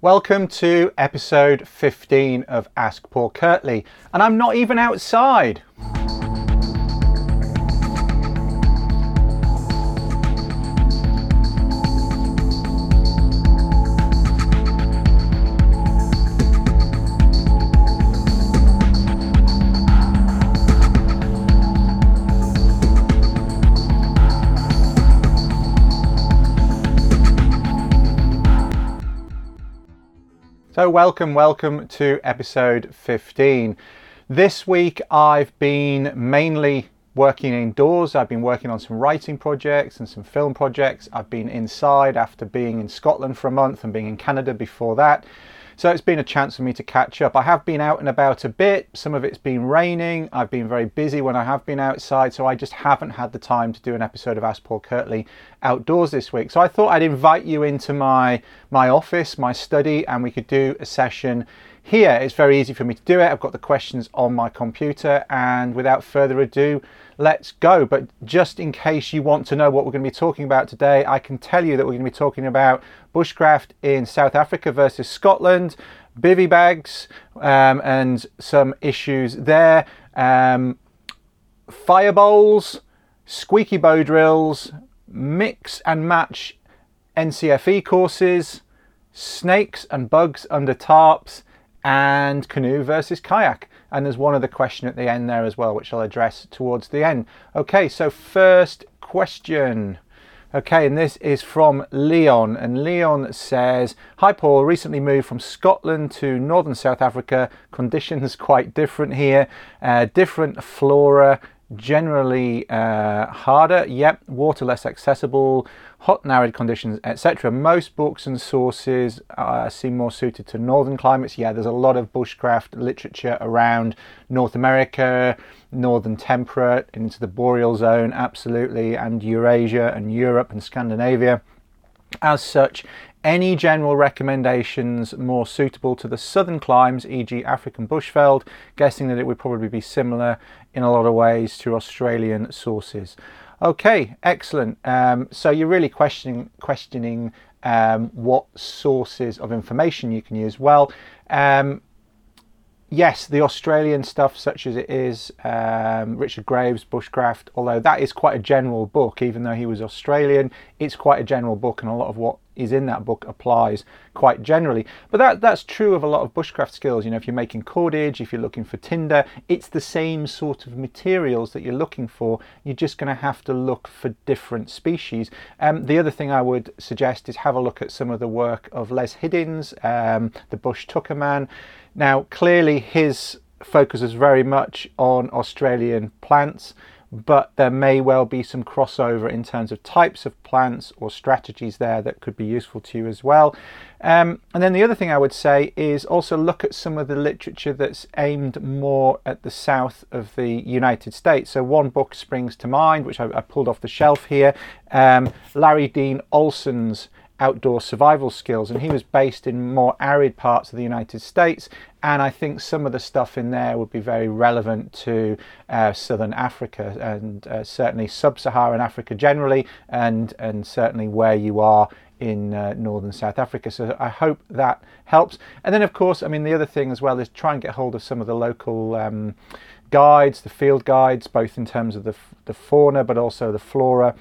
Welcome to episode 15 of Ask Paul Kirtley, and I'm not even outside. So, welcome, welcome to episode 15. This week I've been mainly working indoors. I've been working on some writing projects and some film projects. I've been inside after being in Scotland for a month and being in Canada before that. So it's been a chance for me to catch up. I have been out and about a bit. Some of it's been raining. I've been very busy when I have been outside, so I just haven't had the time to do an episode of Ask Paul Kirtley outdoors this week. So I thought I'd invite you into my my office, my study, and we could do a session here. It's very easy for me to do it. I've got the questions on my computer, and without further ado, let's go. But just in case you want to know what we're going to be talking about today, I can tell you that we're going to be talking about bushcraft in South Africa versus Scotland, bivy bags, um, and some issues there. Um, fire bowls, squeaky bow drills, mix and match NCFE courses, snakes and bugs under tarps, and canoe versus kayak. And there's one other question at the end there as well, which I'll address towards the end. Okay, so first question. Okay, and this is from Leon. And Leon says Hi, Paul. Recently moved from Scotland to northern South Africa. Conditions quite different here. Uh, different flora, generally uh, harder. Yep, water less accessible hot and arid conditions, etc. Most books and sources uh, seem more suited to northern climates. Yeah, there's a lot of bushcraft literature around North America, northern temperate, into the boreal zone, absolutely, and Eurasia and Europe and Scandinavia. As such, any general recommendations more suitable to the southern climes, e.g., African bushveld, guessing that it would probably be similar in a lot of ways to Australian sources. Okay, excellent. Um, so you're really questioning questioning um, what sources of information you can use. Well, um, yes, the Australian stuff, such as it is, um, Richard Graves, Bushcraft, although that is quite a general book, even though he was Australian, it's quite a general book, and a lot of what is in that book applies quite generally. But that that's true of a lot of bushcraft skills. You know, if you're making cordage, if you're looking for tinder, it's the same sort of materials that you're looking for. You're just going to have to look for different species. Um, the other thing I would suggest is have a look at some of the work of Les Hiddins, um, the Bush Tucker man. Now, clearly his focus is very much on Australian plants but there may well be some crossover in terms of types of plants or strategies there that could be useful to you as well. Um, and then the other thing I would say is also look at some of the literature that's aimed more at the south of the United States. So one book springs to mind, which I, I pulled off the shelf here, um, Larry Dean Olsen's outdoor survival skills, and he was based in more arid parts of the United States. And I think some of the stuff in there would be very relevant to uh, southern Africa and uh, certainly sub-Saharan Africa generally, and and certainly where you are in uh, northern South Africa. So I hope that helps. And then, of course, I mean the other thing as well is try and get hold of some of the local. Um, guides, the field guides, both in terms of the, the fauna but also the flora,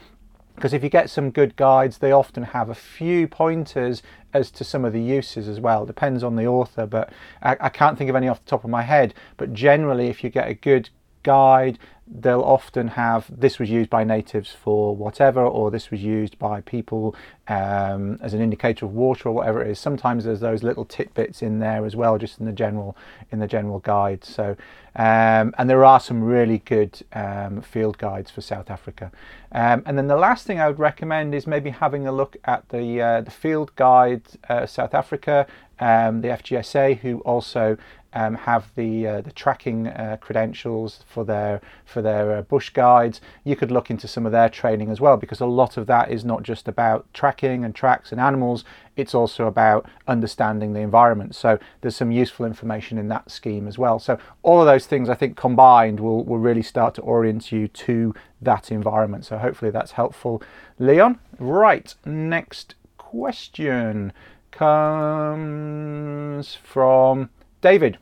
because if you get some good guides they often have a few pointers as to some of the uses as well. Depends on the author but I, I, can't think of any off the top of my head. But generally if you get a good guide they'll often have this was used by natives for whatever or this was used by people um, as an indicator of water or whatever it is. Sometimes there's those little tidbits in there as well just in the general in the general guide. So um, and there are some really good um, field guides for South Africa. Um, and then the last thing I would recommend is maybe having a look at the uh, the field guide uh, South Africa um, the FGSA who also um, have the uh, the tracking uh, credentials for their for their uh, bush guides. You could look into some of their training as well because a lot of that is not just about tracking and tracks and animals. It's also about understanding the environment. So there's some useful information in that scheme as well. So all of those things I think combined will will really start to orient you to that environment. So hopefully that's helpful, Leon. Right, next question. comes from David.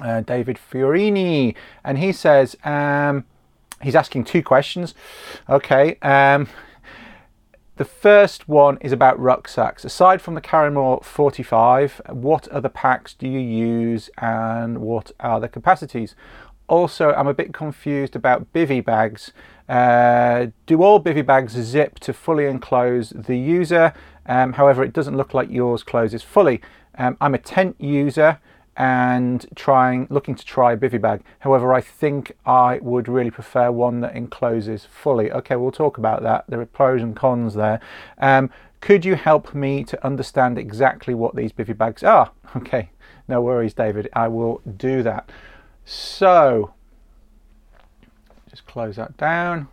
Uh, David Fiorini, and he says um, he's asking two questions. Okay, um, the first one is about rucksacks. Aside from the Karrimor 45, what other packs do you use and what are the capacities? Also, I'm a bit confused about bivy bags. Uh, do all bivy bags zip to fully enclose the user? Um, however, it doesn't look like yours closes fully. Um, I'm a tent user and trying looking to try a bivy bag. However, I think I would really prefer one that encloses fully. Okay, we'll talk about that. There are pros and cons there. Um, could you help me to understand exactly what these bivy bags are? Okay, no worries, David. I will do that. So, just close that down.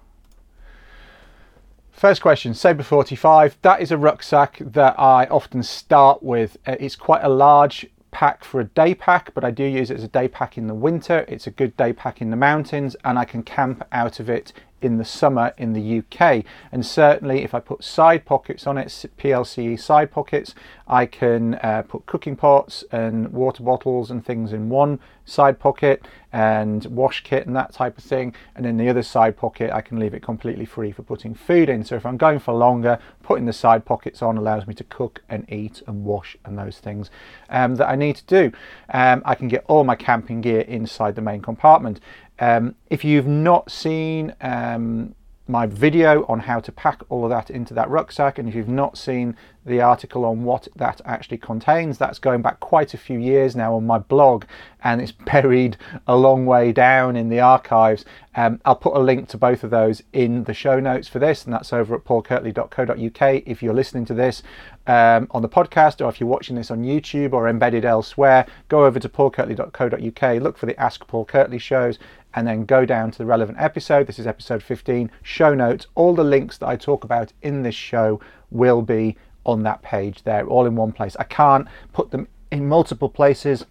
First question, Sabre 45. That is a rucksack that I often start with. Uh, it's quite a large pack for a day pack, but I do use it as a day pack in the winter. It's a good day pack in the mountains, and I can camp out of it in the summer in the UK. And certainly, if I put side pockets on it, PLCE side pockets, I can uh, put cooking pots and water bottles and things in one side pocket and wash kit and that type of thing. And in the other side pocket, I can leave it completely free for putting food in. So if I'm going for longer, putting the side pockets on allows me to cook and eat and wash and those things um, that I need to do. Um, I can get all my camping gear inside the main compartment. Um, if you've not seen um, my video on how to pack all of that into that rucksack, and if you've not seen the article on what that actually contains, that's going back quite a few years now on my blog, and it's buried a long way down in the archives. Um, I'll put a link to both of those in the show notes for this, and that's over at paulkirtley.co.uk. If you're listening to this um, on the podcast, or if you're watching this on YouTube or embedded elsewhere, go over to paulkirtley.co.uk, look for the Ask Paul Kirtley shows, and then go down to the relevant episode. This is episode 15. Show notes. All the links that I talk about in this show will be on that page there, all in one place. I can't put them in multiple places.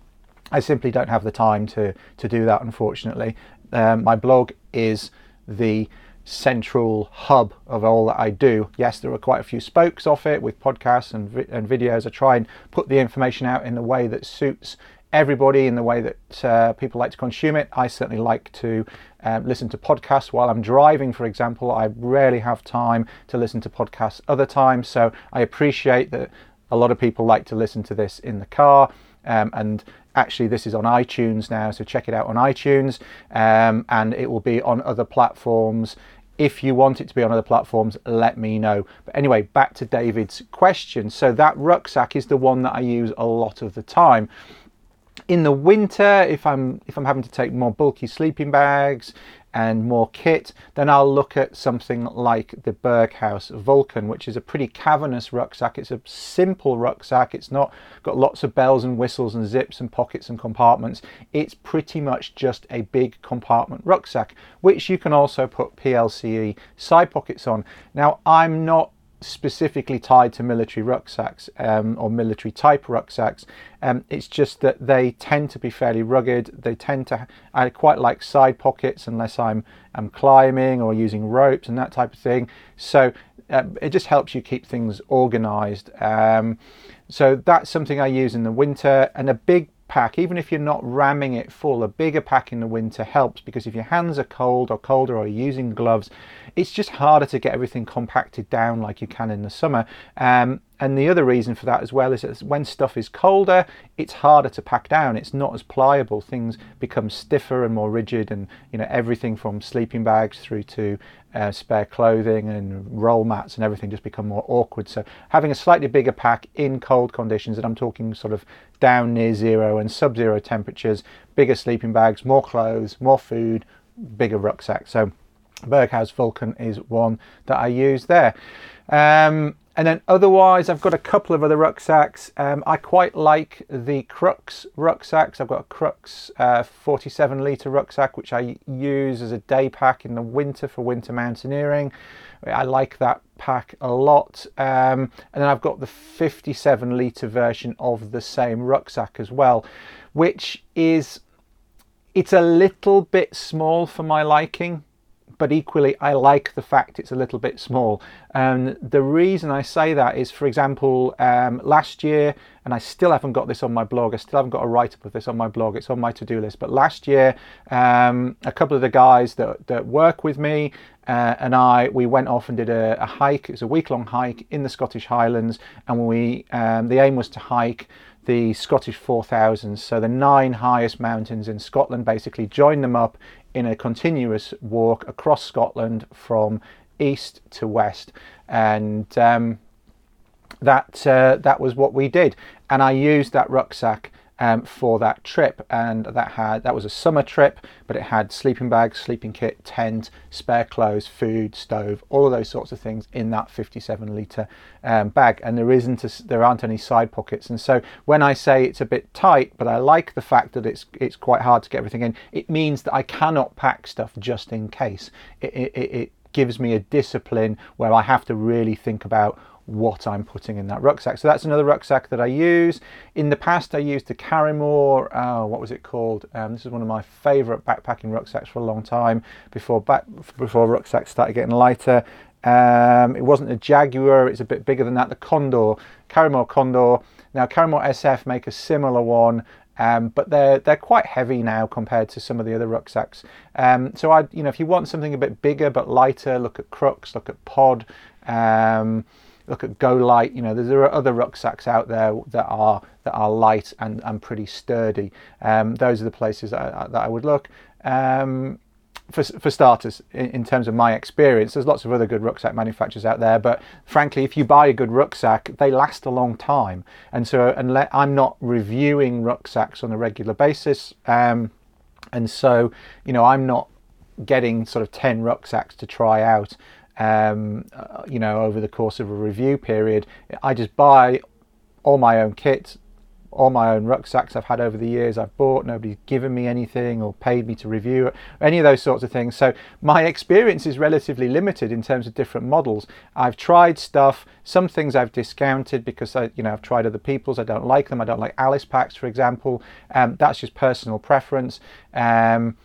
I simply don't have the time to, to do that, unfortunately. Um, my blog is the central hub of all that I do. Yes, there are quite a few spokes off it with podcasts and, vi- and videos. I try and put the information out in the way that suits everybody in the way that uh, people like to consume it. I certainly like to um, listen to podcasts while I'm driving, for example. I rarely have time to listen to podcasts other times, so I appreciate that a lot of people like to listen to this in the car. Um, and actually, this is on iTunes now, so check it out on iTunes, um, and it will be on other platforms. If you want it to be on other platforms, let me know. But anyway, back to David's question. So, that rucksack is the one that I use a lot of the time in the winter if i'm if i'm having to take more bulky sleeping bags and more kit then i'll look at something like the berghaus vulcan which is a pretty cavernous rucksack. It's a simple rucksack. It's not got lots of bells and whistles and zips and pockets and compartments. It's pretty much just a big compartment rucksack which you can also put plce side pockets on. Now i'm not specifically tied to military rucksacks um, or military type rucksacks. Um, it's just that they tend to be fairly rugged. They tend to, I quite like side pockets unless I'm, I'm climbing or using ropes and that type of thing. So uh, it just helps you keep things organized. Um, so that's something I use in the winter. And a big pack, even if you're not ramming it full, a bigger pack in the winter helps because if your hands are cold or colder or you're using gloves, it's just harder to get everything compacted down like you can in the summer. Um, and the other reason for that as well is that when stuff is colder, it's harder to pack down. It's not as pliable. Things become stiffer and more rigid, and you know everything from sleeping bags through to uh, spare clothing and roll mats and everything just become more awkward. So having a slightly bigger pack in cold conditions, and I'm talking sort of down near zero and sub-zero temperatures, bigger sleeping bags, more clothes, more food, bigger rucksack. So Berghaus Vulcan is one that I use there. Um, and then otherwise, I've got a couple of other rucksacks. Um, I quite like the Crux rucksacks. I've got a Crux uh, 47 litre rucksack, which I use as a day pack in the winter for winter mountaineering. I like that pack a lot. Um, and then I've got the 57 litre version of the same rucksack as well, which is it's a little bit small for my liking but equally I like the fact it's a little bit small. And the reason I say that is, for example, um, last year, and I still haven't got this on my blog, I still haven't got a write up of this on my blog, it's on my to do list. But last year, um, a couple of the guys that, that work with me uh, and I, we went off and did a, a hike. It was a week long hike in the Scottish Highlands, and we um, the aim was to hike the Scottish 4000s, so the nine highest mountains in Scotland, basically join them up in a continuous walk across Scotland from east to west, and um, that uh, that was what we did. And I used that rucksack um, for that trip, and that had that was a summer trip, but it had sleeping bags, sleeping kit, tent, spare clothes, food, stove, all of those sorts of things in that 57 liter um, bag. And there isn't a, there aren't any side pockets, and so when I say it's a bit tight, but I like the fact that it's it's quite hard to get everything in, it means that I cannot pack stuff just in case. It, it, it gives me a discipline where I have to really think about what I'm putting in that rucksack. So that's another rucksack that I use. In the past, I used the Karrimor, oh, what was it called? Um, this is one of my favourite backpacking rucksacks for a long time before back before rucksacks started getting lighter. Um, it wasn't a Jaguar, it's a bit bigger than that. The Condor, Karrimor Condor. Now, Karrimor SF make a similar one. Um, but they're they're quite heavy now compared to some of the other rucksacks. Um, so I, you know, if you want something a bit bigger but lighter, look at Crux, look at Pod. Um, look at GoLite. You know, there are other rucksacks out there that are that are light and, and pretty sturdy. Um, those are the places that I, that I would look. Um, for, for starters, in, in, terms of my experience, there's lots of other good rucksack manufacturers out there, but frankly, if you buy a good rucksack, they last a long time. And so, unless I'm not reviewing rucksacks on a regular basis, um, and so, you know, I'm not getting sort of 10 rucksacks to try out um, uh, you know, over the course of a review period. I just buy all my own kit, all my own rucksacks I've had over the years I've bought. Nobody's given me anything or paid me to review any of those sorts of things. So my experience is relatively limited in terms of different models. I've tried stuff. Some things I've discounted because I, you know, I've tried other people's. I don't like them. I don't like Alice packs, for example. Um, that's just personal preference. Um,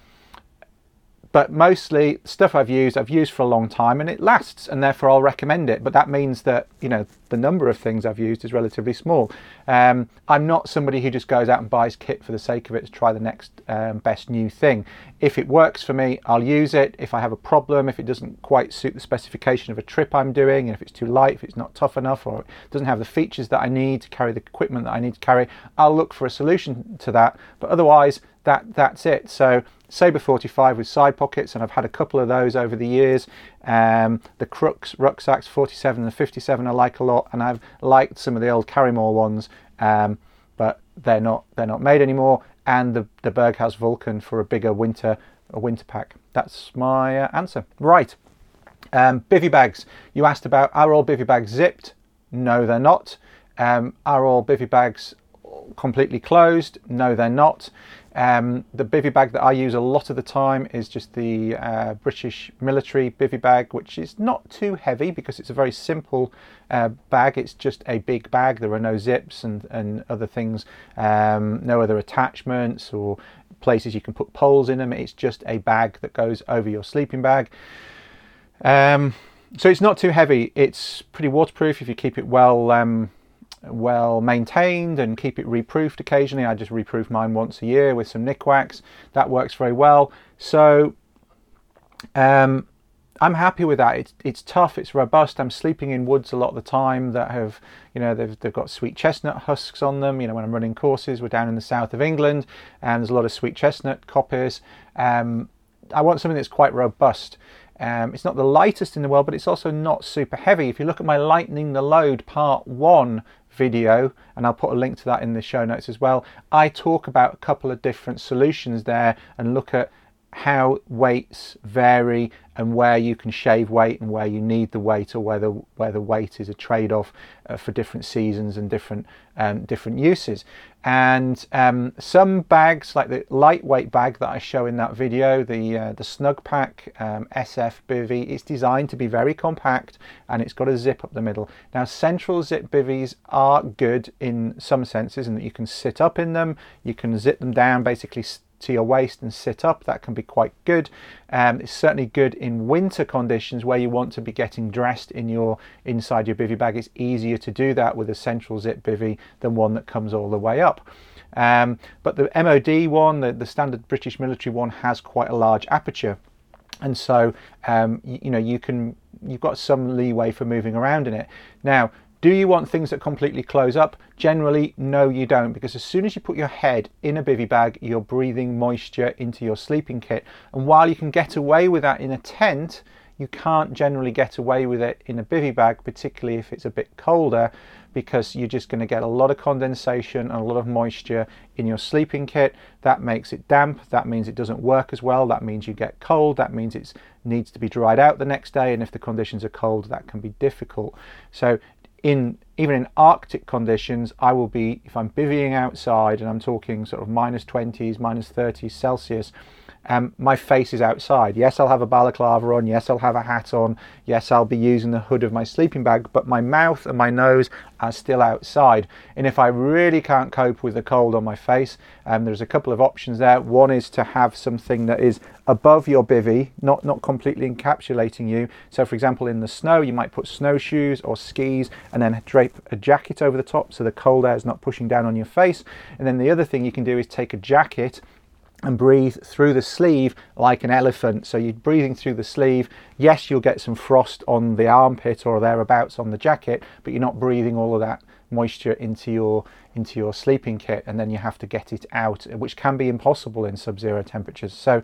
but mostly stuff I've used, I've used for a long time and it lasts and therefore I'll recommend it. But that means that, you know, the number of things I've used is relatively small. Um, I'm not somebody who just goes out and buys kit for the sake of it to try the next um, best new thing. If it works for me, I'll use it. If I have a problem, if it doesn't quite suit the specification of a trip I'm doing, and if it's too light, if it's not tough enough, or it doesn't have the features that I need to carry the equipment that I need to carry, I'll look for a solution to that. But otherwise, that that's it. So Sabre 45 with side pockets, and I've had a couple of those over the years. Um, the Crux rucksacks 47 and 57 I like a lot, and I've liked some of the old Karrimor ones, um, but they're not they're not made anymore. And the the Berghaus Vulcan for a bigger winter a winter pack. That's my uh, answer. Right. Um, bivy bags. You asked about are all bivy bags zipped? No, they're not. Um, are all bivy bags completely closed? No, they're not. Um, the bivy bag that I use a lot of the time is just the uh, British military bivy bag, which is not too heavy because it's a very simple uh, bag. It's just a big bag. There are no zips and, and other things, um, no other attachments or places you can put poles in them. It's just a bag that goes over your sleeping bag. Um, so it's not too heavy. It's pretty waterproof if you keep it well um, well maintained and keep it reproofed occasionally. I just reproof mine once a year with some Nikwax. That works very well. So um, I'm happy with that. It's it's tough. It's robust. I'm sleeping in woods a lot of the time that have you know they've they've got sweet chestnut husks on them. You know when I'm running courses, we're down in the south of England, and there's a lot of sweet chestnut coppice. Um, I want something that's quite robust. Um, it's not the lightest in the world, but it's also not super heavy. If you look at my lightening the load part one video, and I'll put a link to that in the show notes as well. I talk about a couple of different solutions there and look at how weights vary and where you can shave weight and where you need the weight or whether where the weight is a trade-off uh, for different seasons and different um, different uses and um, some bags like the lightweight bag that I show in that video the uh, the Snugpak um, SF bivy it's designed to be very compact and it's got a zip up the middle. Now central zip bivvies are good in some senses in that you can sit up in them you can zip them down basically to your waist and sit up. That can be quite good. Um, it's certainly good in winter conditions where you want to be getting dressed in your inside your bivy bag. It's easier to do that with a central zip bivy than one that comes all the way up. Um, but the MOD one, the, the standard British military one, has quite a large aperture, and so um, you, you know you can you've got some leeway for moving around in it. Now, do you want things that completely close up? Generally, no, you don't, because as soon as you put your head in a bivy bag, you're breathing moisture into your sleeping kit. And while you can get away with that in a tent, you can't generally get away with it in a bivy bag, particularly if it's a bit colder, because you're just going to get a lot of condensation and a lot of moisture in your sleeping kit. That makes it damp. That means it doesn't work as well. That means you get cold. That means it needs to be dried out the next day. And if the conditions are cold, that can be difficult. So in even in Arctic conditions, I will be, if I'm bivvying outside and I'm talking sort of minus 20s, minus 30s Celsius, um, my face is outside. Yes, I'll have a balaclava on. Yes, I'll have a hat on. Yes, I'll be using the hood of my sleeping bag, but my mouth and my nose are still outside. And if I really can't cope with the cold on my face, um, there's a couple of options there. One is to have something that is above your bivy, not, not completely encapsulating you. So, for example, in the snow, you might put snowshoes or skis and then drape a jacket over the top so the cold air is not pushing down on your face. And then the other thing you can do is take a jacket and breathe through the sleeve like an elephant. So you're breathing through the sleeve. Yes, you'll get some frost on the armpit or thereabouts on the jacket, but you're not breathing all of that moisture into your into your sleeping kit and then you have to get it out, which can be impossible in sub-zero temperatures. So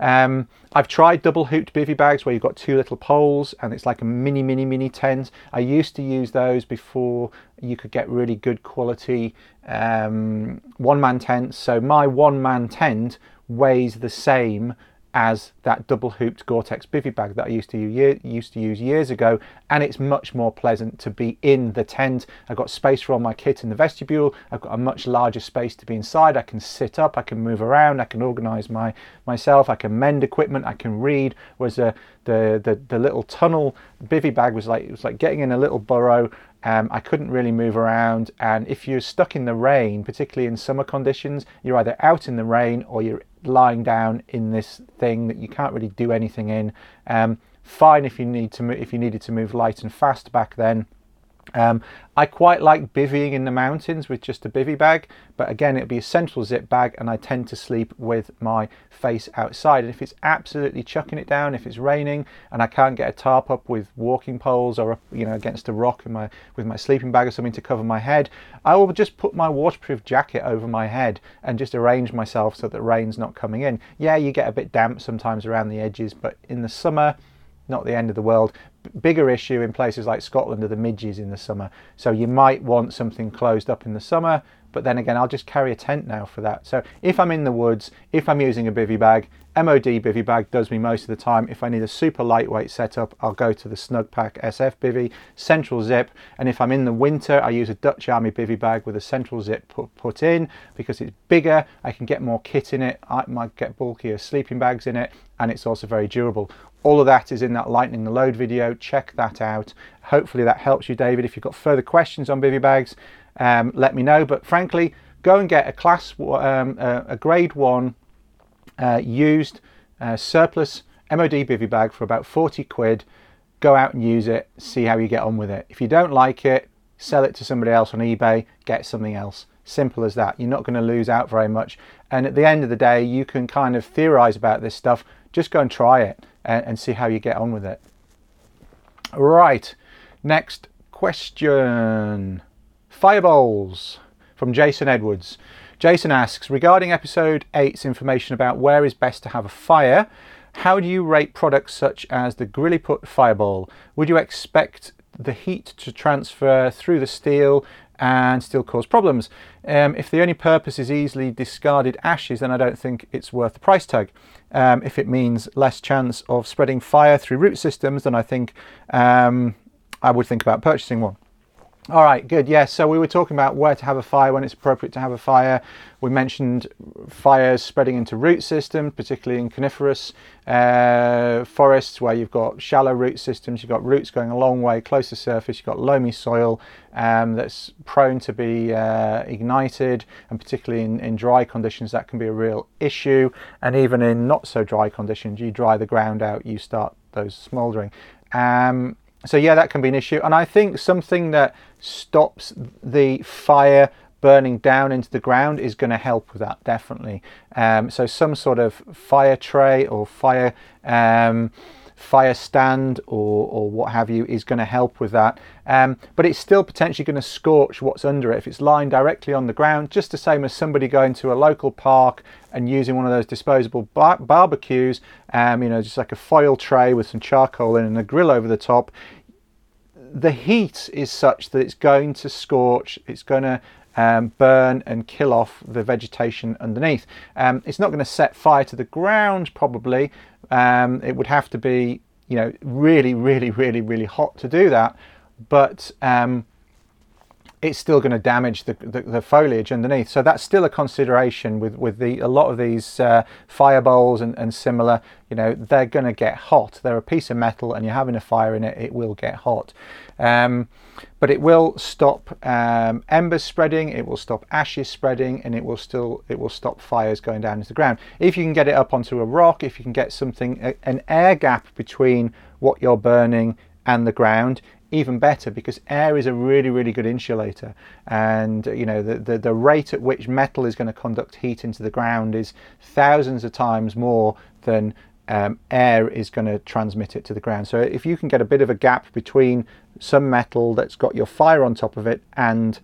um, I've tried double hooped bivy bags where you've got two little poles and it's like a mini, mini, mini tent. I used to use those before you could get really good quality um, one man tents. So my one man tent weighs the same as that double hooped Gore-Tex bivy bag that I used to use, used to use years ago and it's much more pleasant to be in the tent. I've got space for all my kit in the vestibule. I've got a much larger space to be inside. I can sit up, I can move around, I can organize my myself, I can mend equipment, I can read. Whereas the the the, the little tunnel bivy bag was like it was like getting in a little burrow um, I couldn't really move around, and if you're stuck in the rain, particularly in summer conditions, you're either out in the rain or you're lying down in this thing that you can't really do anything in. Um, fine if you need to if you needed to move light and fast back then. Um, I quite like bivvying in the mountains with just a bivy bag, but again, it'd be a central zip bag, and I tend to sleep with my face outside. And if it's absolutely chucking it down, if it's raining, and I can't get a tarp up with walking poles or you know against a rock in my with my sleeping bag or something to cover my head, I will just put my waterproof jacket over my head and just arrange myself so that rain's not coming in. Yeah, you get a bit damp sometimes around the edges, but in the summer not the end of the world. bigger issue in places like Scotland are the midges in the summer. So you might want something closed up in the summer, but then again, I'll just carry a tent now for that. So if I'm in the woods, if I'm using a bivy bag, MOD bivy bag does me most of the time. If I need a super lightweight setup, I'll go to the Snugpak SF bivy, central zip. And if I'm in the winter, I use a Dutch Army bivy bag with a central zip put, put in because it's bigger. I can get more kit in it. I might get bulkier sleeping bags in it, and it's also very durable. All of that is in that lightening the load video. Check that out. Hopefully that helps you, David. If you've got further questions on bivy bags, um, let me know. But frankly, go and get a class, um, a grade one uh, used uh, surplus MOD bivy bag for about 40 quid. Go out and use it. See how you get on with it. If you don't like it, sell it to somebody else on eBay. Get something else. Simple as that. You're not going to lose out very much. And at the end of the day, you can kind of theorize about this stuff. Just go and try it and, and see how you get on with it. Right, next question. Firebowls from Jason Edwards. Jason asks Regarding episode 8's information about where is best to have a fire, how do you rate products such as the Grilliput Firebowl? Would you expect the heat to transfer through the steel and still cause problems? Um, if the only purpose is easily discarded ashes, then I don't think it's worth the price tag. Um, if it means less chance of spreading fire through root systems, then I think um, I would think about purchasing one. All right, good. Yes, so we were talking about where to have a fire, when it's appropriate to have a fire. We mentioned fires spreading into root systems, particularly in coniferous uh, forests where you've got shallow root systems, you've got roots going a long way close to surface, you've got loamy soil um, that's prone to be uh, ignited, and particularly in, in dry conditions, that can be a real issue. And even in not so dry conditions, you dry the ground out, you start those smouldering. Um, so yeah, that can be an issue. And I think something that stops the fire burning down into the ground is going to help with that definitely. Um, so some sort of fire tray or fire um, fire stand or, or what have you is going to help with that. Um, but it's still potentially going to scorch what's under it if it's lying directly on the ground, just the same as somebody going to a local park and using one of those disposable bar- barbecues, um, you know, just like a foil tray with some charcoal in and a grill over the top. The heat is such that it's going to scorch, it's going to um, burn and kill off the vegetation underneath. Um, it's not going to set fire to the ground, probably. Um, it would have to be, you know, really, really, really, really hot to do that. But um, it's still going to damage the, the, the, foliage underneath. So that's still a consideration with, with the, a lot of these uh, fire bowls and, and similar, you know, they're going to get hot. They're a piece of metal and you're having a fire in it, it will get hot. Um, but it will stop um, embers spreading, it will stop ashes spreading, and it will still it will stop fires going down into the ground. If you can get it up onto a rock, if you can get something an air gap between what you're burning and the ground, even better because air is a really really good insulator. And you know the, the, the rate at which metal is going to conduct heat into the ground is thousands of times more than um, air is going to transmit it to the ground. So if you can get a bit of a gap between some metal that's got your fire on top of it and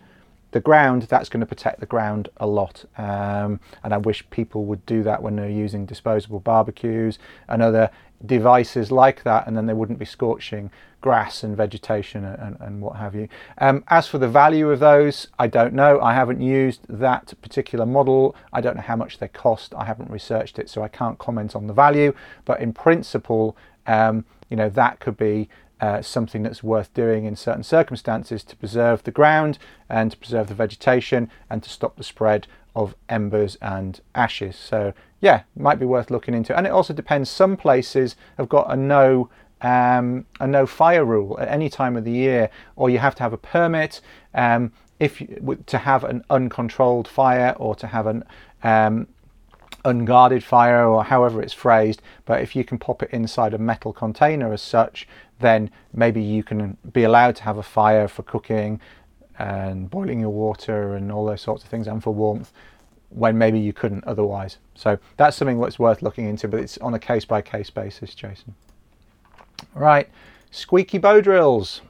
the ground, that's going to protect the ground a lot. Um, and I wish people would do that when they're using disposable barbecues and other devices like that, and then they wouldn't be scorching grass and vegetation and, and what have you. Um, as for the value of those, I don't know. I haven't used that particular model. I don't know how much they cost. I haven't researched it, so I can't comment on the value. But in principle, um, you know, that could be uh, something that's worth doing in certain circumstances to preserve the ground and to preserve the vegetation and to stop the spread of embers and ashes. So yeah, might be worth looking into. And it also depends. Some places have got a no um, a no fire rule at any time of the year, or you have to have a permit um, if you, to have an uncontrolled fire or to have an um, unguarded fire or however it's phrased. But if you can pop it inside a metal container as such, then maybe you can be allowed to have a fire for cooking and boiling your water and all those sorts of things and for warmth when maybe you couldn't otherwise. So that's something that's worth looking into, but it's on a case by case basis, Jason. Right, squeaky bow drills.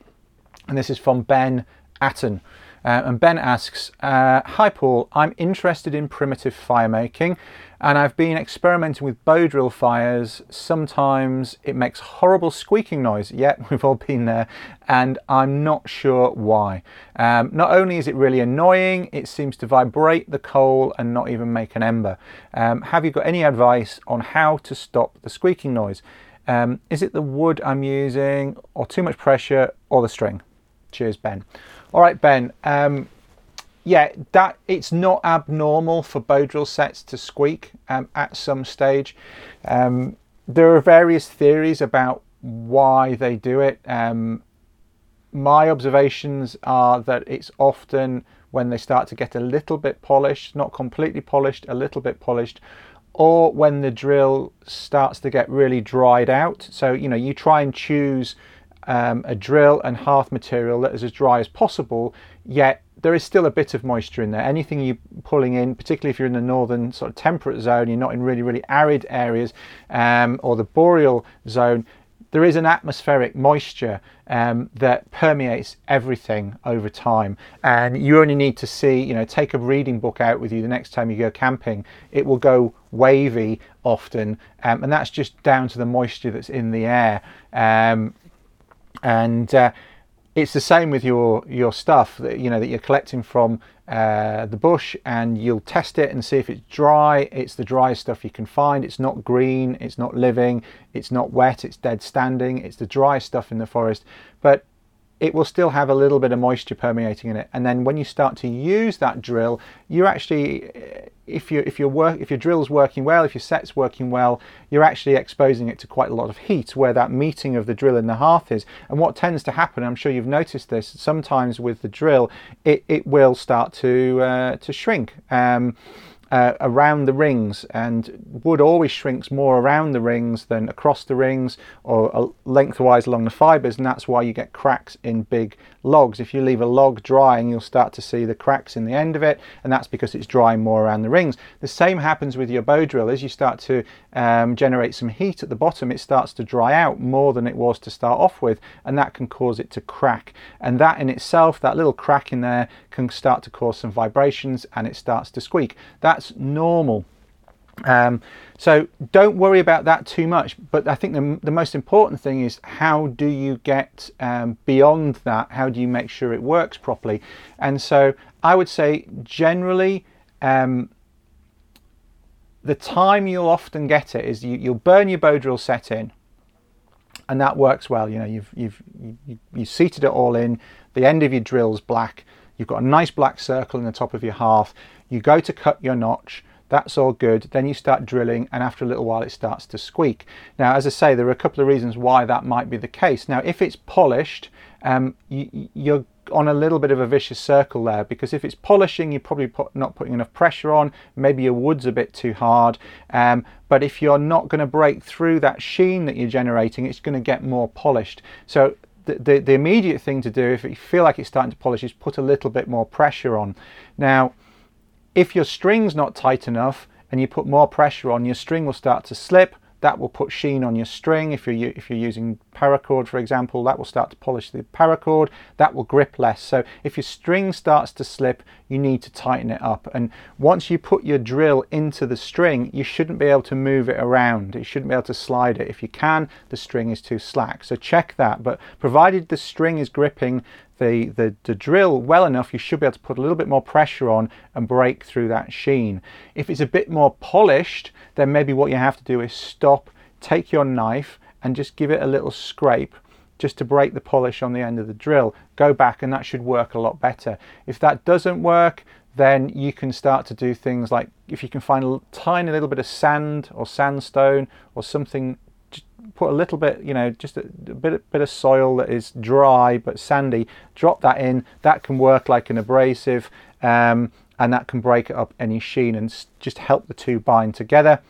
And this is from Ben Atten. Uh, and Ben asks, uh, Hi Paul, I'm interested in primitive fire making and I've been experimenting with bow drill fires. Sometimes it makes horrible squeaking noise. Yeah, we've all been there, and I'm not sure why. Um, not only is it really annoying, it seems to vibrate the coal and not even make an ember. Um, have you got any advice on how to stop the squeaking noise? Um, is it the wood I'm using, or too much pressure, or the string? Cheers, Ben. All right, Ben. Um, yeah, that it's not abnormal for bow drill sets to squeak um, at some stage. Um, there are various theories about why they do it. Um, my observations are that it's often when they start to get a little bit polished, not completely polished, a little bit polished, or when the drill starts to get really dried out. So, you know, you try and choose um, a drill and hearth material that is as dry as possible, yet there is still a bit of moisture in there. Anything you're pulling in, particularly if you're in the northern sort of temperate zone, you're not in really, really arid areas um, or the boreal zone, there is an atmospheric moisture um, that permeates everything over time. And you only need to see, you know, take a reading book out with you the next time you go camping. It will go wavy often, um, and that's just down to the moisture that's in the air. Um, and uh, it's the same with your your stuff that you know that you're collecting from uh, the bush and you'll test it and see if it's dry. It's the driest stuff you can find. It's not green it's not living it's not wet it's dead standing it's the dry stuff in the forest. But it will still have a little bit of moisture permeating in it. And then when you start to use that drill, you actually, if you if your work if your drill's working well, if your set's working well, you're actually exposing it to quite a lot of heat where that meeting of the drill and the hearth is. And what tends to happen, I'm sure you've noticed this, sometimes with the drill, it, it will start to uh, to shrink. Um, uh, around the rings and wood always shrinks more around the rings than across the rings or uh, lengthwise along the fibers and that's why you get cracks in big logs. If you leave a log drying you'll start to see the cracks in the end of it and that's because it's drying more around the rings. The same happens with your bow drill. As you start to um, generate some heat at the bottom it starts to dry out more than it was to start off with and that can cause it to crack. And that in itself that little crack in there can start to cause some vibrations and it starts to squeak. That's normal. Um, so don't worry about that too much. But I think the, the most important thing is how do you get um, beyond that? How do you make sure it works properly? And so I would say generally, um, the time you'll often get it is you, you'll burn your bow drill set in, and that works well. You know, you've you've you, you seated it all in. The end of your drill's black. You've got a nice black circle in the top of your hearth. You go to cut your notch, that's all good. Then you start drilling, and after a little while, it starts to squeak. Now, as I say, there are a couple of reasons why that might be the case. Now, if it's polished, um, you, you're on a little bit of a vicious circle there because if it's polishing you're probably put, not putting enough pressure on maybe your wood's a bit too hard um, but if you're not going to break through that sheen that you're generating it's going to get more polished so the, the, the immediate thing to do if you feel like it's starting to polish is put a little bit more pressure on now if your string's not tight enough and you put more pressure on, your string will start to slip. That will put sheen on your string. If you're, if you're using paracord, for example, that will start to polish the paracord. That will grip less. So if your string starts to slip, you need to tighten it up. And once you put your drill into the string, you shouldn't be able to move it around. You shouldn't be able to slide it. If you can, the string is too slack. So check that. But provided the string is gripping the, the, the drill well enough, you should be able to put a little bit more pressure on and break through that sheen. If it's a bit more polished, then maybe what you have to do is stop, take your knife and just give it a little scrape just to break the polish on the end of the drill. Go back and that should work a lot better. If that doesn't work, then you can start to do things like if you can find a tiny little bit of sand or sandstone or something put a little bit, you know, just a, a bit, bit of soil that is dry but sandy, drop that in. That can work like an abrasive um, and that can break up any sheen and just help the two bind together.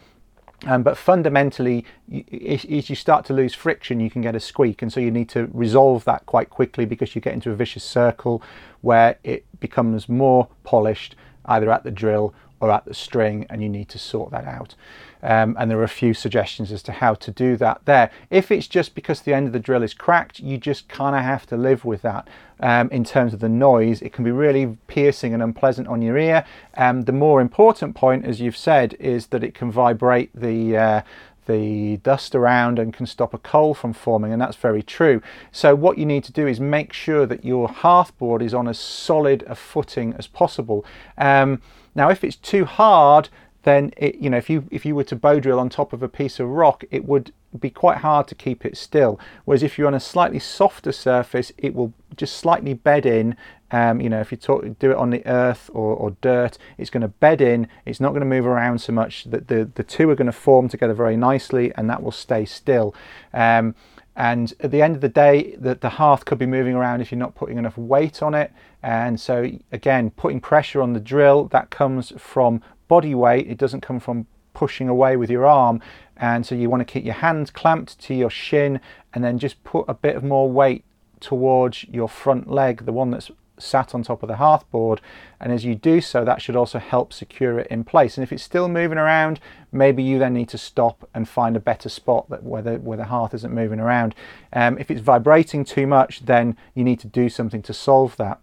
Um, but fundamentally, as you start to lose friction, you can get a squeak, and so you need to resolve that quite quickly because you get into a vicious circle where it becomes more polished either at the drill or at the string, and you need to sort that out. Um, and there are a few suggestions as to how to do that there. If it's just because the end of the drill is cracked, you just kind of have to live with that. Um, in terms of the noise, it can be really piercing and unpleasant on your ear. Um, the more important point, as you've said, is that it can vibrate the uh, the dust around and can stop a coal from forming, and that's very true. So, what you need to do is make sure that your hearthboard is on as solid a footing as possible. Um, now, if it's too hard, then it, you know if you if you were to bow drill on top of a piece of rock it would be quite hard to keep it still whereas if you're on a slightly softer surface it will just slightly bed in um, you know if you talk, do it on the earth or, or dirt it's going to bed in it's not going to move around so much that the, the two are going to form together very nicely and that will stay still. Um, and at the end of the day the, the hearth could be moving around if you're not putting enough weight on it. And so again putting pressure on the drill that comes from body weight, it doesn't come from pushing away with your arm. And so you want to keep your hands clamped to your shin and then just put a bit of more weight towards your front leg, the one that's sat on top of the hearthboard. And as you do so, that should also help secure it in place. And if it's still moving around, maybe you then need to stop and find a better spot that where the, where the hearth isn't moving around. Um, if it's vibrating too much, then you need to do something to solve that.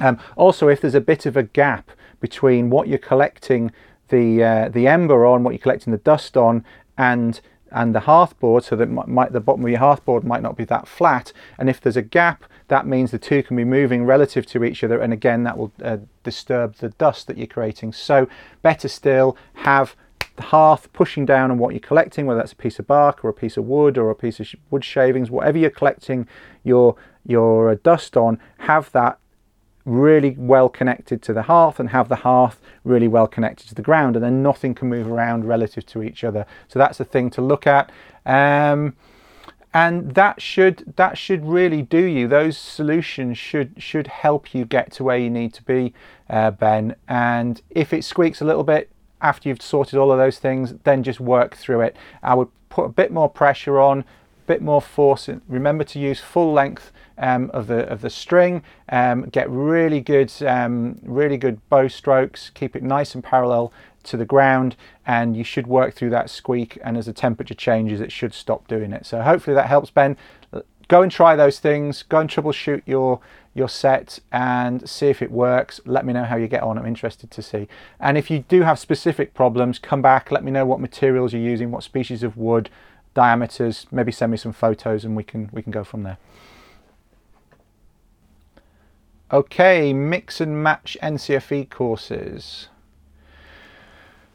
Um, also, if there's a bit of a gap between what you're collecting the uh, the ember on, what you're collecting the dust on, and and the hearthboard, so that might, the bottom of your hearthboard might not be that flat. And if there's a gap, that means the two can be moving relative to each other, and again, that will uh, disturb the dust that you're creating. So better still, have the hearth pushing down on what you're collecting, whether that's a piece of bark or a piece of wood or a piece of wood shavings, whatever you're collecting your your dust on have that really well connected to the hearth and have the hearth really well connected to the ground and then nothing can move around relative to each other. So that's a thing to look at. Um, and that should that should really do you. Those solutions should should help you get to where you need to be uh, ben. And if it squeaks a little bit after you've sorted all of those things then just work through it. I would put a bit more pressure on a bit more force. Remember to use full length um, of the of the string um, get really good um, really good bow strokes keep it nice and parallel to the ground and you should work through that squeak and as the temperature changes it should stop doing it. So hopefully that helps Ben. Go and try those things. Go and troubleshoot your your set and see if it works. Let me know how you get on. I'm interested to see. And if you do have specific problems come back. Let me know what materials you're using what species of wood diameters. Maybe send me some photos and we can we can go from there okay mix and match NCFE courses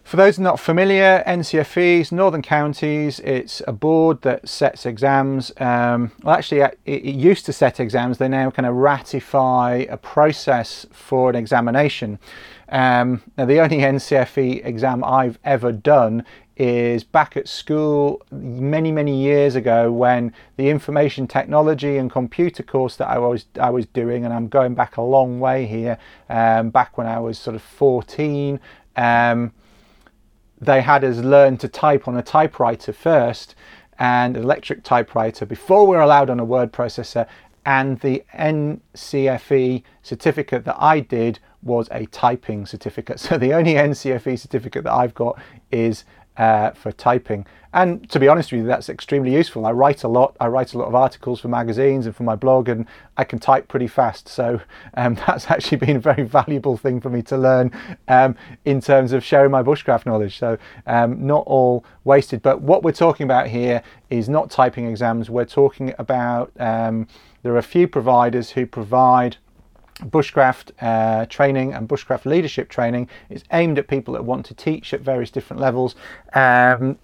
for those not familiar, NCFEs, Northern Counties, it's a board that sets exams. Um, well, actually, it, used to set exams. They now kind of ratify a process for an examination. Um, now, the only NCFE exam I've ever done is back at school many many years ago when the information technology and computer course that I was I was doing and I'm going back a long way here um, back when I was sort of 14 um, they had us learn to type on a typewriter first and an electric typewriter before we were allowed on a word processor and the NCFE certificate that I did was a typing certificate. So the only NCFE certificate that I've got is uh, for typing. And to be honest with you, that's extremely useful. I write a lot. I write a lot of articles for magazines and for my blog, and I can type pretty fast. So um, that's actually been a very valuable thing for me to learn um, in terms of sharing my bushcraft knowledge. So um, not all wasted. But what we're talking about here is not typing exams. We're talking about um, there are a few providers who provide bushcraft uh, training and bushcraft leadership training is aimed at people that want to teach at various different levels. Um,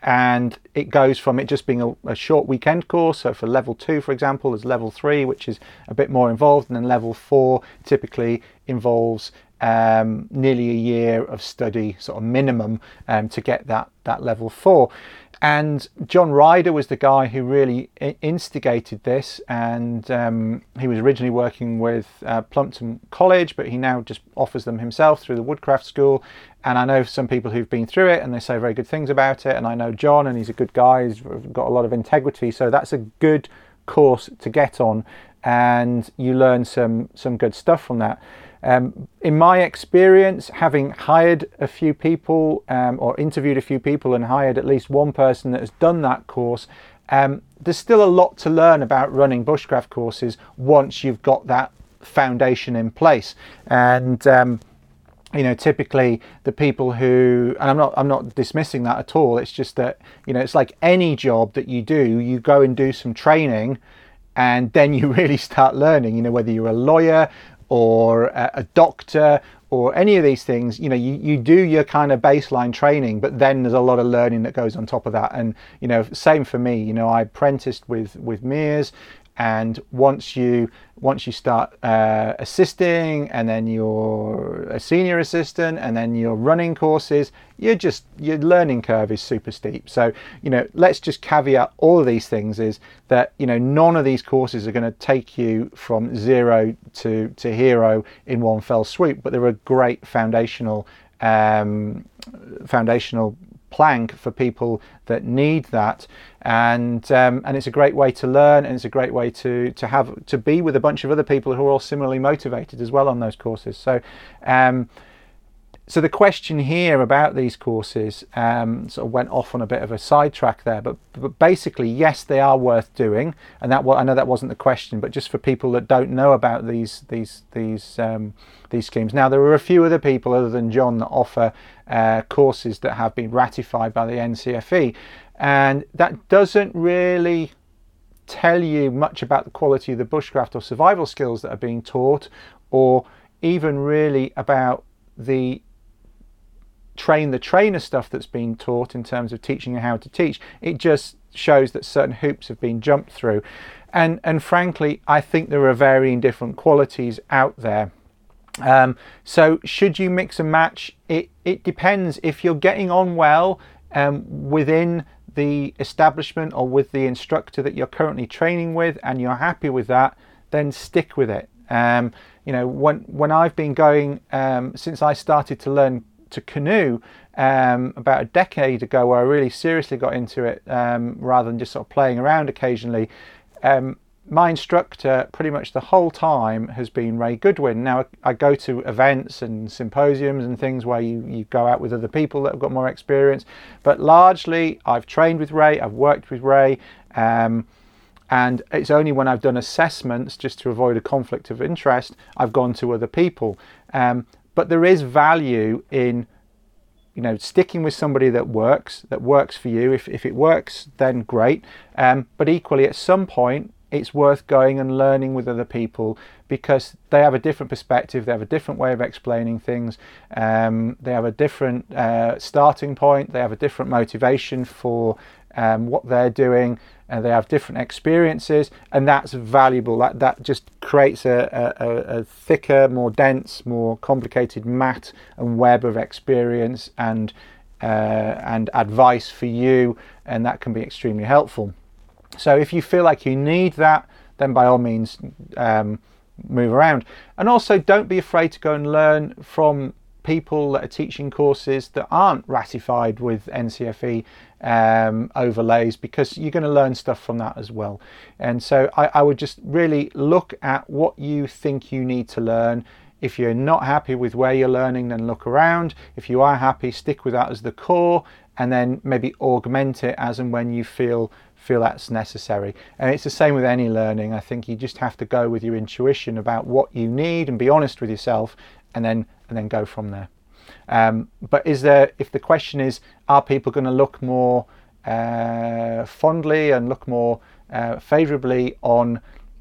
and it goes from it just being a, a, short weekend course. So for level two for example there's level three which is a bit more involved. And then level four typically involves um, nearly a year of study sort of minimum um, to get that that level four and John Rhyder was the guy who really instigated this, and um, he was originally working with uh, Plumpton College, but he now just offers them himself through the Woodcraft School. And I know some people who've been through it and they say very good things about it. And I know John, and he's a good guy, he's got a lot of integrity, so that's a good course to get on, and you learn some some good stuff from that. Um, in my experience, having hired a few people um, or interviewed a few people and hired at least one person that has done that course, um, there's still a lot to learn about running bushcraft courses once you've got that foundation in place. And um, you know, typically the people who, and I'm not, I'm not dismissing that at all. It's just that you know, it's like any job that you do, you go and do some training and then you really start learning you know whether you're a lawyer or a, a doctor or any of these things, you know, you, you do your kind of baseline training, but then there's a lot of learning that goes on top of that. And, you know, same for me, you know, I apprenticed with, with Mears and once you once you start uh, assisting and then you're a senior assistant and then you're running courses you're just your learning curve is super steep. So you know let's just caveat all of these things is that you know none of these courses are going to take you from zero to to hero in one fell swoop but they're a great foundational um, foundational plank for people that need that. And um, and it's a great way to learn and it's a great way to to have to be with a bunch of other people who are all similarly motivated as well on those courses. So um, so the question here about these courses um, sort of went off on a bit of a sidetrack there, but, but basically, yes, they are worth doing, and that I know that wasn't the question, but just for people that don't know about these these these um, these schemes. Now there are a few other people other than John that offer uh, courses that have been ratified by the NCFE, and that doesn't really tell you much about the quality of the bushcraft or survival skills that are being taught, or even really about the train the trainer stuff that's been taught in terms of teaching you how to teach. It just shows that certain hoops have been jumped through. And, and frankly, I think there are varying different qualities out there. Um, so should you mix and match? It, it depends. If you're getting on well um, within the establishment or with the instructor that you're currently training with and you're happy with that, then stick with it. Um, you know, when, when I've been going, um, since I started to learn to canoe um, about a decade ago, where I really seriously got into it um, rather than just sort of playing around occasionally, um, my instructor pretty much the whole time has been Ray Goodwin. Now I go to events and symposiums and things where you, you go out with other people that have got more experience, but largely I've trained with Ray, I've worked with Ray, um, and it's only when I've done assessments just to avoid a conflict of interest I've gone to other people. Um, but there is value in you know sticking with somebody that works that works for you. If, if it works then great. Um, but equally at some point it's worth going and learning with other people because they have a different perspective, they have a different way of explaining things, um, they have a different uh, starting point, they have a different motivation for um, what they're doing, and they have different experiences, and that's valuable. That that just creates a, a, a thicker, more dense, more complicated mat and web of experience and uh, and advice for you, and that can be extremely helpful. So if you feel like you need that, then by all means um, move around. And also don't be afraid to go and learn from people that are teaching courses that aren't ratified with NCFE um, overlays because you're going to learn stuff from that as well. And so I, I would just really look at what you think you need to learn. If you're not happy with where you're learning, then look around. If you are happy, stick with that as the core and then maybe augment it as and when you feel feel that's necessary. And it's the same with any learning. I think you just have to go with your intuition about what you need and be honest with yourself and then and then go from there. Um, but is there if the question is are people going to look more uh, fondly and look more uh, favorably on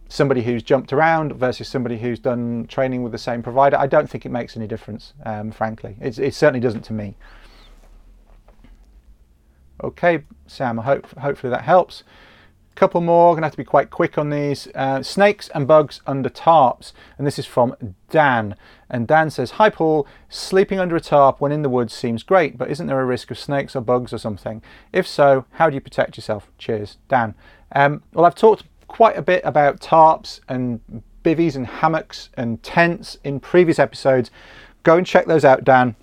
somebody who's jumped around versus somebody who's done training with the same provider, I don't think it makes any difference, um, frankly. It's, it certainly doesn't to me. Okay, Sam, I hope hopefully that helps. Couple more, gonna have to be quite quick on these. Uh, snakes and bugs under tarps, and this is from Dan. And Dan says, Hi Paul, sleeping under a tarp when in the woods seems great, but isn't there a risk of snakes or bugs or something? If so, how do you protect yourself? Cheers, Dan. Um, well, I've talked quite a bit about tarps and bivvies and hammocks and tents in previous episodes. Go and check those out, Dan.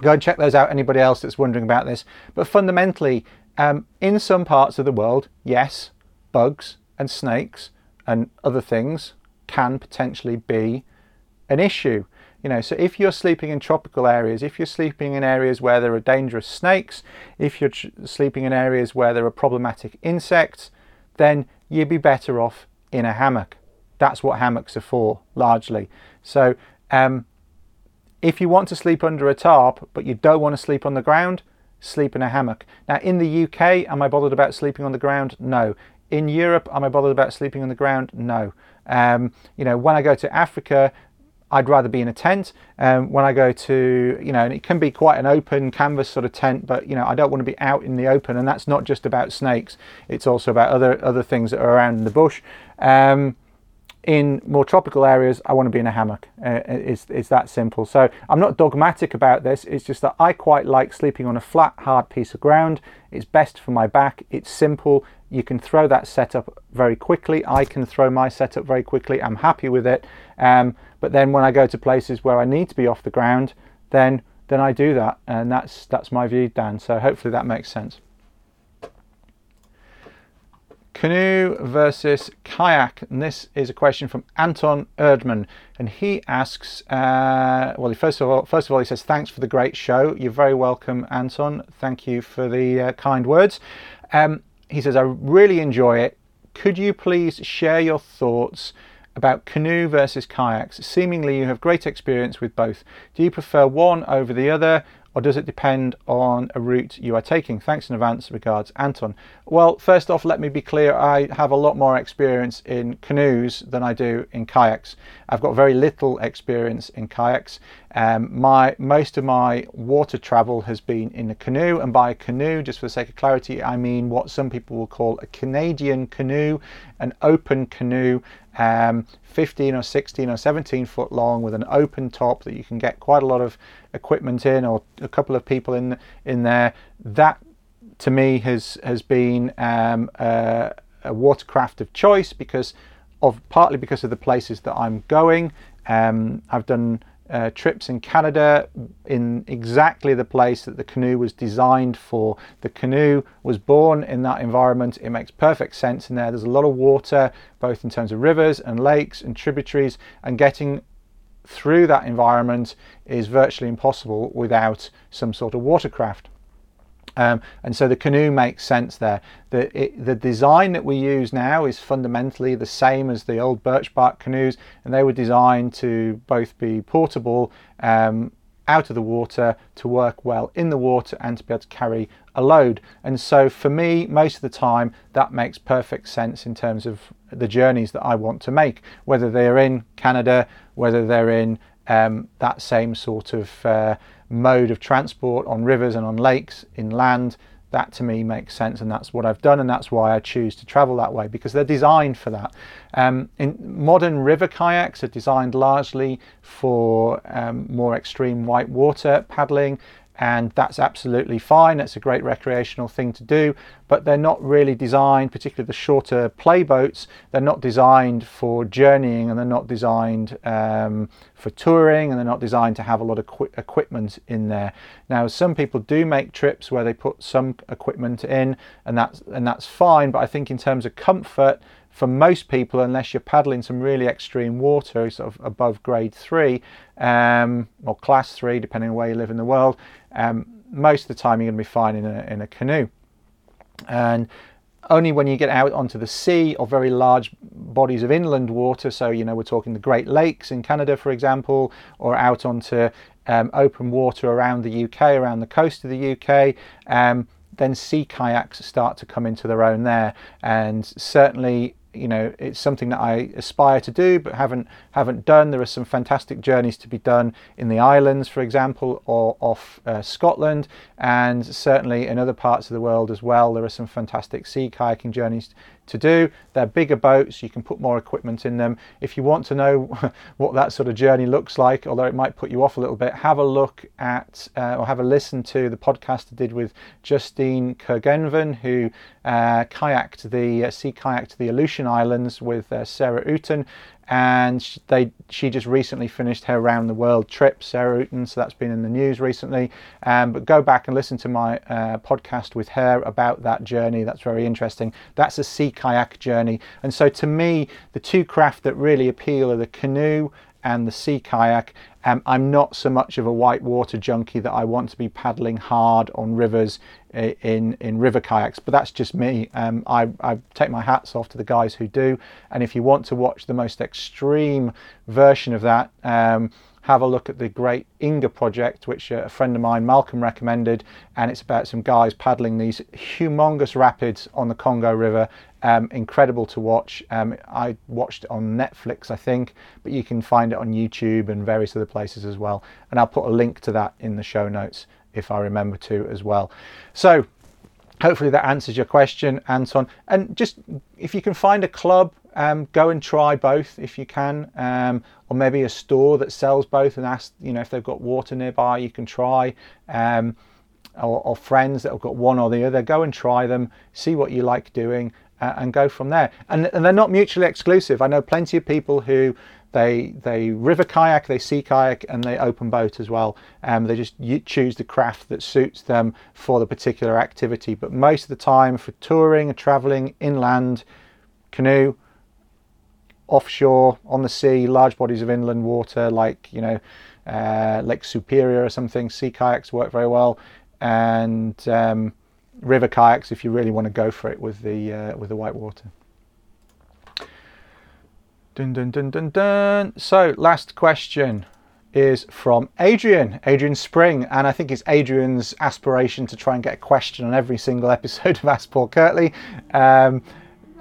Go and check those out, anybody else that's wondering about this. But fundamentally, um, in some parts of the world, yes, bugs and snakes and other things can potentially be an issue. You know, so if you're sleeping in tropical areas, if you're sleeping in areas where there are dangerous snakes, if you're sleeping in areas where there are problematic insects, then you'd be better off in a hammock. That's what hammocks are for, largely. So um, if you want to sleep under a tarp but you don't want to sleep on the ground, sleep in a hammock. Now, in the UK, am I bothered about sleeping on the ground? No. In Europe, am I bothered about sleeping on the ground? No. Um, you know, when I go to Africa, I'd rather be in a tent. Um, when I go to, you know, and it can be quite an open canvas sort of tent, but you know, I don't want to be out in the open, and that's not just about snakes. It's also about other other things that are around in the bush. Um, in more tropical areas, I want to be in a hammock. Uh, it's, it's that simple. So I'm not dogmatic about this. It's just that I quite like sleeping on a flat, hard piece of ground. It's best for my back. It's simple. You can throw that setup very quickly. I can throw my setup very quickly. I'm happy with it. Um, but then when I go to places where I need to be off the ground, then then I do that, and that's that's my view, Dan. So hopefully that makes sense. Canoe versus kayak, and this is a question from Anton Erdman, and he asks, uh, well, first of all, first of all, he says, "Thanks for the great show. You're very welcome, Anton. Thank you for the uh, kind words." Um, he says, "I really enjoy it. Could you please share your thoughts about canoe versus kayaks. Seemingly, you have great experience with both. Do you prefer one over the other, or does it depend on a route you are taking? Thanks in advance. Regards, Anton. Well, first off, let me be clear I have a lot more experience in canoes than I do in kayaks. I've got very little experience in kayaks. Um, my most of my water travel has been in a canoe, and by a canoe, just for the sake of clarity, I mean what some people will call a Canadian canoe, an open canoe, um, 15 or 16 or 17 foot long with an open top that you can get quite a lot of equipment in, or a couple of people in in there. That to me has has been um, a, a watercraft of choice because of partly because of the places that I'm going. Um, I've done uh, trips in Canada in exactly the place that the canoe was designed for. The canoe was born in that environment. It makes perfect sense in there. There's a lot of water, both in terms of rivers and lakes and tributaries, and getting through that environment is virtually impossible without some sort of watercraft. Um, and so the canoe makes sense there. The, it, the design that we use now is fundamentally the same as the old birch bark canoes, and they were designed to both be portable um, out of the water, to work well in the water, and to be able to carry a load. And so for me, most of the time, that makes perfect sense in terms of the journeys that I want to make, whether they're in Canada, whether they're in um, that same sort of uh, mode of transport on rivers and on lakes, inland, that to me makes sense and that's what I've done and that's why I choose to travel that way because they're designed for that. Um, in modern river kayaks are designed largely for um, more extreme white water paddling and that's absolutely fine. It's a great recreational thing to do, but they're not really designed, particularly the shorter playboats, they're not designed for journeying and they're not designed um, for touring and they're not designed to have a lot of qu- equipment in there. Now, some people do make trips where they put some equipment in, and that's and that's fine. But I think in terms of comfort, for most people, unless you're paddling some really extreme water, sort of above grade three um, or class three, depending on where you live in the world, um, most of the time you're going to be fine in a, in a canoe. And only when you get out onto the sea or very large bodies of inland water, so you know we're talking the Great Lakes in Canada, for example, or out onto um, open water around the UK, around the coast of the UK, um, then sea kayaks start to come into their own there. And certainly you know it's something that I aspire to do but haven't haven't done. There are some fantastic journeys to be done in the islands, for example, or off uh, Scotland, and certainly in other parts of the world as well. There are some fantastic sea kayaking journeys to do. They're bigger boats, you can put more equipment in them. If you want to know what that sort of journey looks like, although it might put you off a little bit, have a look at uh, or have a listen to the podcast I did with Justine Curgenven, who uh, kayaked the uh, sea kayaked the Aleutian Islands with uh, Sarah Outen and they she just recently finished her round the world trip sarah Outen, so that's been in the news recently. Um, but go back and listen to my uh, podcast with her about that journey. That's very interesting. That's a sea kayak journey. And so to me the two craft that really appeal are the canoe and the sea kayak. Um, I'm not so much of a whitewater junkie that I want to be paddling hard on rivers in in river kayaks, but that's just me. Um, I, I take my hats off to the guys who do. And if you want to watch the most extreme version of that, um, have a look at the Great Inga project, which a friend of mine, Malcolm, recommended. And it's about some guys paddling these humongous rapids on the Congo River. Um, incredible to watch. Um, I watched it on Netflix, I think, but you can find it on YouTube and various other places as well. And I'll put a link to that in the show notes if I remember to as well. So hopefully that answers your question, Anton. And just if you can find a club um, go and try both if you can, um, or maybe a store that sells both and ask, you know, if they've got water nearby, you can try. Um, or, or, friends that have got one or the other, go and try them, see what you like doing, uh, and go from there. And, and they're not mutually exclusive. I know plenty of people who they they river kayak, they sea kayak, and they open boat as well. Um, they just choose the craft that suits them for the particular activity. But most of the time, for touring and traveling inland, canoe, offshore on the sea, large bodies of inland water like you know uh, Lake Superior or something. Sea kayaks work very well, and um, river kayaks if you really want to go for it with the uh, with the white water. Dun dun dun dun dun. So, last question is from Adrian, Adrian Spring, and I think it's Adrian's aspiration to try and get a question on every single episode of Ask Paul Kirtley. Um,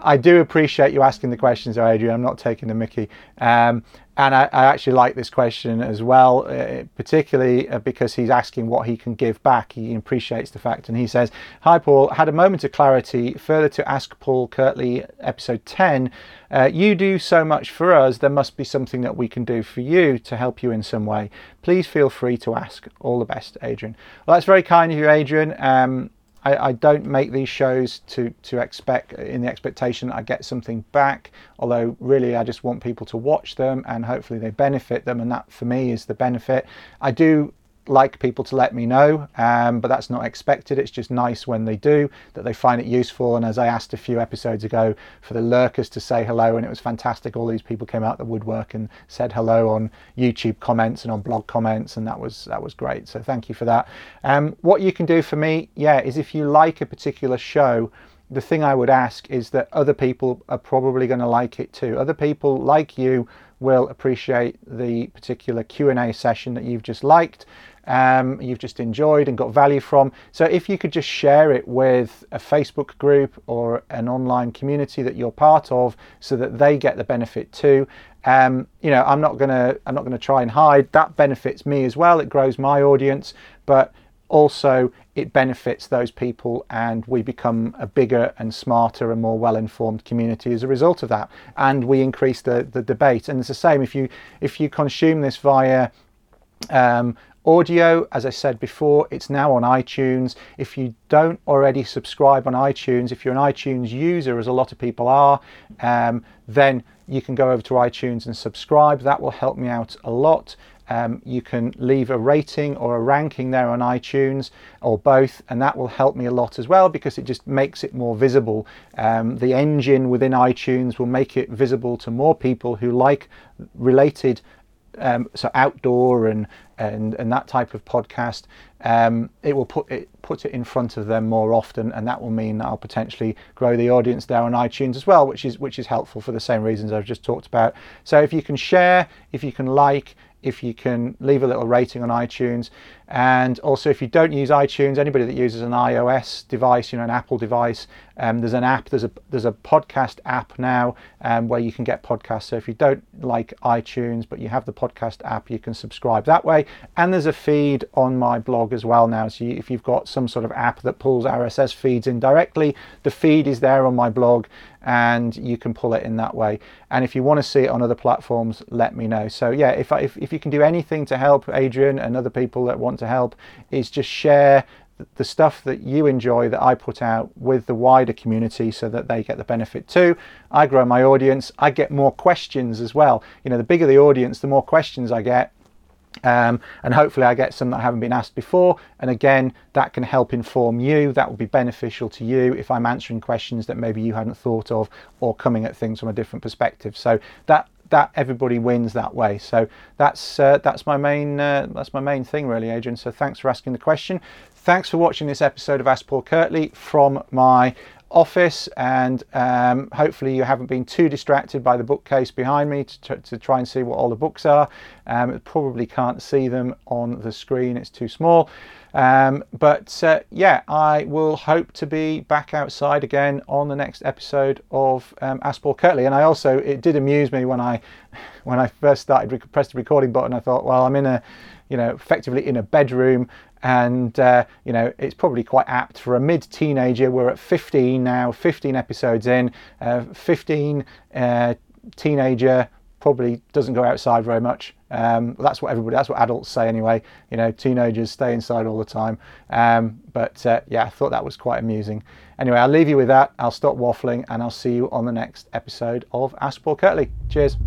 I do appreciate you asking the questions, Adrian. I'm not taking the Mickey. Um, and I, I, actually like this question as well, uh, particularly uh, because he's asking what he can give back. He appreciates the fact, and he says, "Hi, Paul. Had a moment of clarity. Further to Ask Paul Kirtley, episode 10. Uh, you do so much for us. There must be something that we can do for you to help you in some way. Please feel free to ask. All the best, Adrian." Well, that's very kind of you, Adrian. Um, I, I, don't make these shows to to expect in the expectation I get something back. Although really, I just want people to watch them and hopefully they benefit them, and that for me is the benefit. I do like people to let me know, um, but that's not expected. It's just nice when they do that they find it useful. And as I asked a few episodes ago, for the lurkers to say hello, and it was fantastic. All these people came out the woodwork and said hello on YouTube comments and on blog comments, and that was that was great. So thank you for that. Um, what you can do for me, yeah, is if you like a particular show the thing I would ask is that other people are probably going to like it too. Other people like you will appreciate the particular Q&A session that you've just liked um, you've just enjoyed and got value from. So if you could just share it with a Facebook group or an online community that you're part of, so that they get the benefit too. Um, you know, I'm not gonna I'm not gonna try and hide that benefits me as well. It grows my audience, but also it benefits those people and we become a bigger and smarter and more well-informed community as a result of that and we increase the, the debate and it's the same if you if you consume this via um, Audio, as I said before, it's now on iTunes. If you don't already subscribe on iTunes, if you're an iTunes user, as a lot of people are, um, then you can go over to iTunes and subscribe. That will help me out a lot. Um, you can leave a rating or a ranking there on iTunes or both, and that will help me a lot as well because it just makes it more visible. Um, the engine within iTunes will make it visible to more people who like related um, so outdoor and and and that type of podcast, um, it will put it put it in front of them more often, and that will mean that I'll potentially grow the audience there on iTunes as well, which is which is helpful for the same reasons I've just talked about. So if you can share, if you can like, if you can leave a little rating on iTunes. And also, if you don't use iTunes, anybody that uses an iOS device, you know, an Apple device, um, there's an app. There's a there's a podcast app now um, where you can get podcasts. So if you don't like iTunes but you have the podcast app, you can subscribe that way. And there's a feed on my blog as well now. So you, if you've got some sort of app that pulls RSS feeds in directly, the feed is there on my blog, and you can pull it in that way. And if you want to see it on other platforms, let me know. So yeah, if I, if if you can do anything to help Adrian and other people that want to help, is just share the stuff that you enjoy that I put out with the wider community so that they get the benefit too. I grow my audience, I get more questions as well. You know, the bigger the audience, the more questions I get. Um, and hopefully, I get some that haven't been asked before. And again, that can help inform you. That will be beneficial to you if I'm answering questions that maybe you hadn't thought of or coming at things from a different perspective. So that that everybody wins that way. So that's uh, that's my main uh, that's my main thing really, Adrian. So thanks for asking the question. Thanks for watching this episode of Ask Paul Kirtley from my office and um, hopefully you haven't been too distracted by the bookcase behind me to, to try and see what all the books are. Um, probably can't see them on the screen, it's too small. Um, but uh, yeah, I will hope to be back outside again on the next episode of um, Paul Kirtley. And I also, it did amuse me when I, when I first started, rec- pressed the recording button, I thought, well, I'm in a, you know, effectively in a bedroom and uh, you know it's probably quite apt for a mid-teenager. We're at 15 now, 15 episodes in, uh, 15 uh, teenager probably doesn't go outside very much. Um, that's what everybody, that's what adults say anyway. You know, teenagers stay inside all the time. Um, but uh, yeah, I thought that was quite amusing. Anyway, I'll leave you with that. I'll stop waffling and I'll see you on the next episode of Ask Paul Kirtley. Cheers.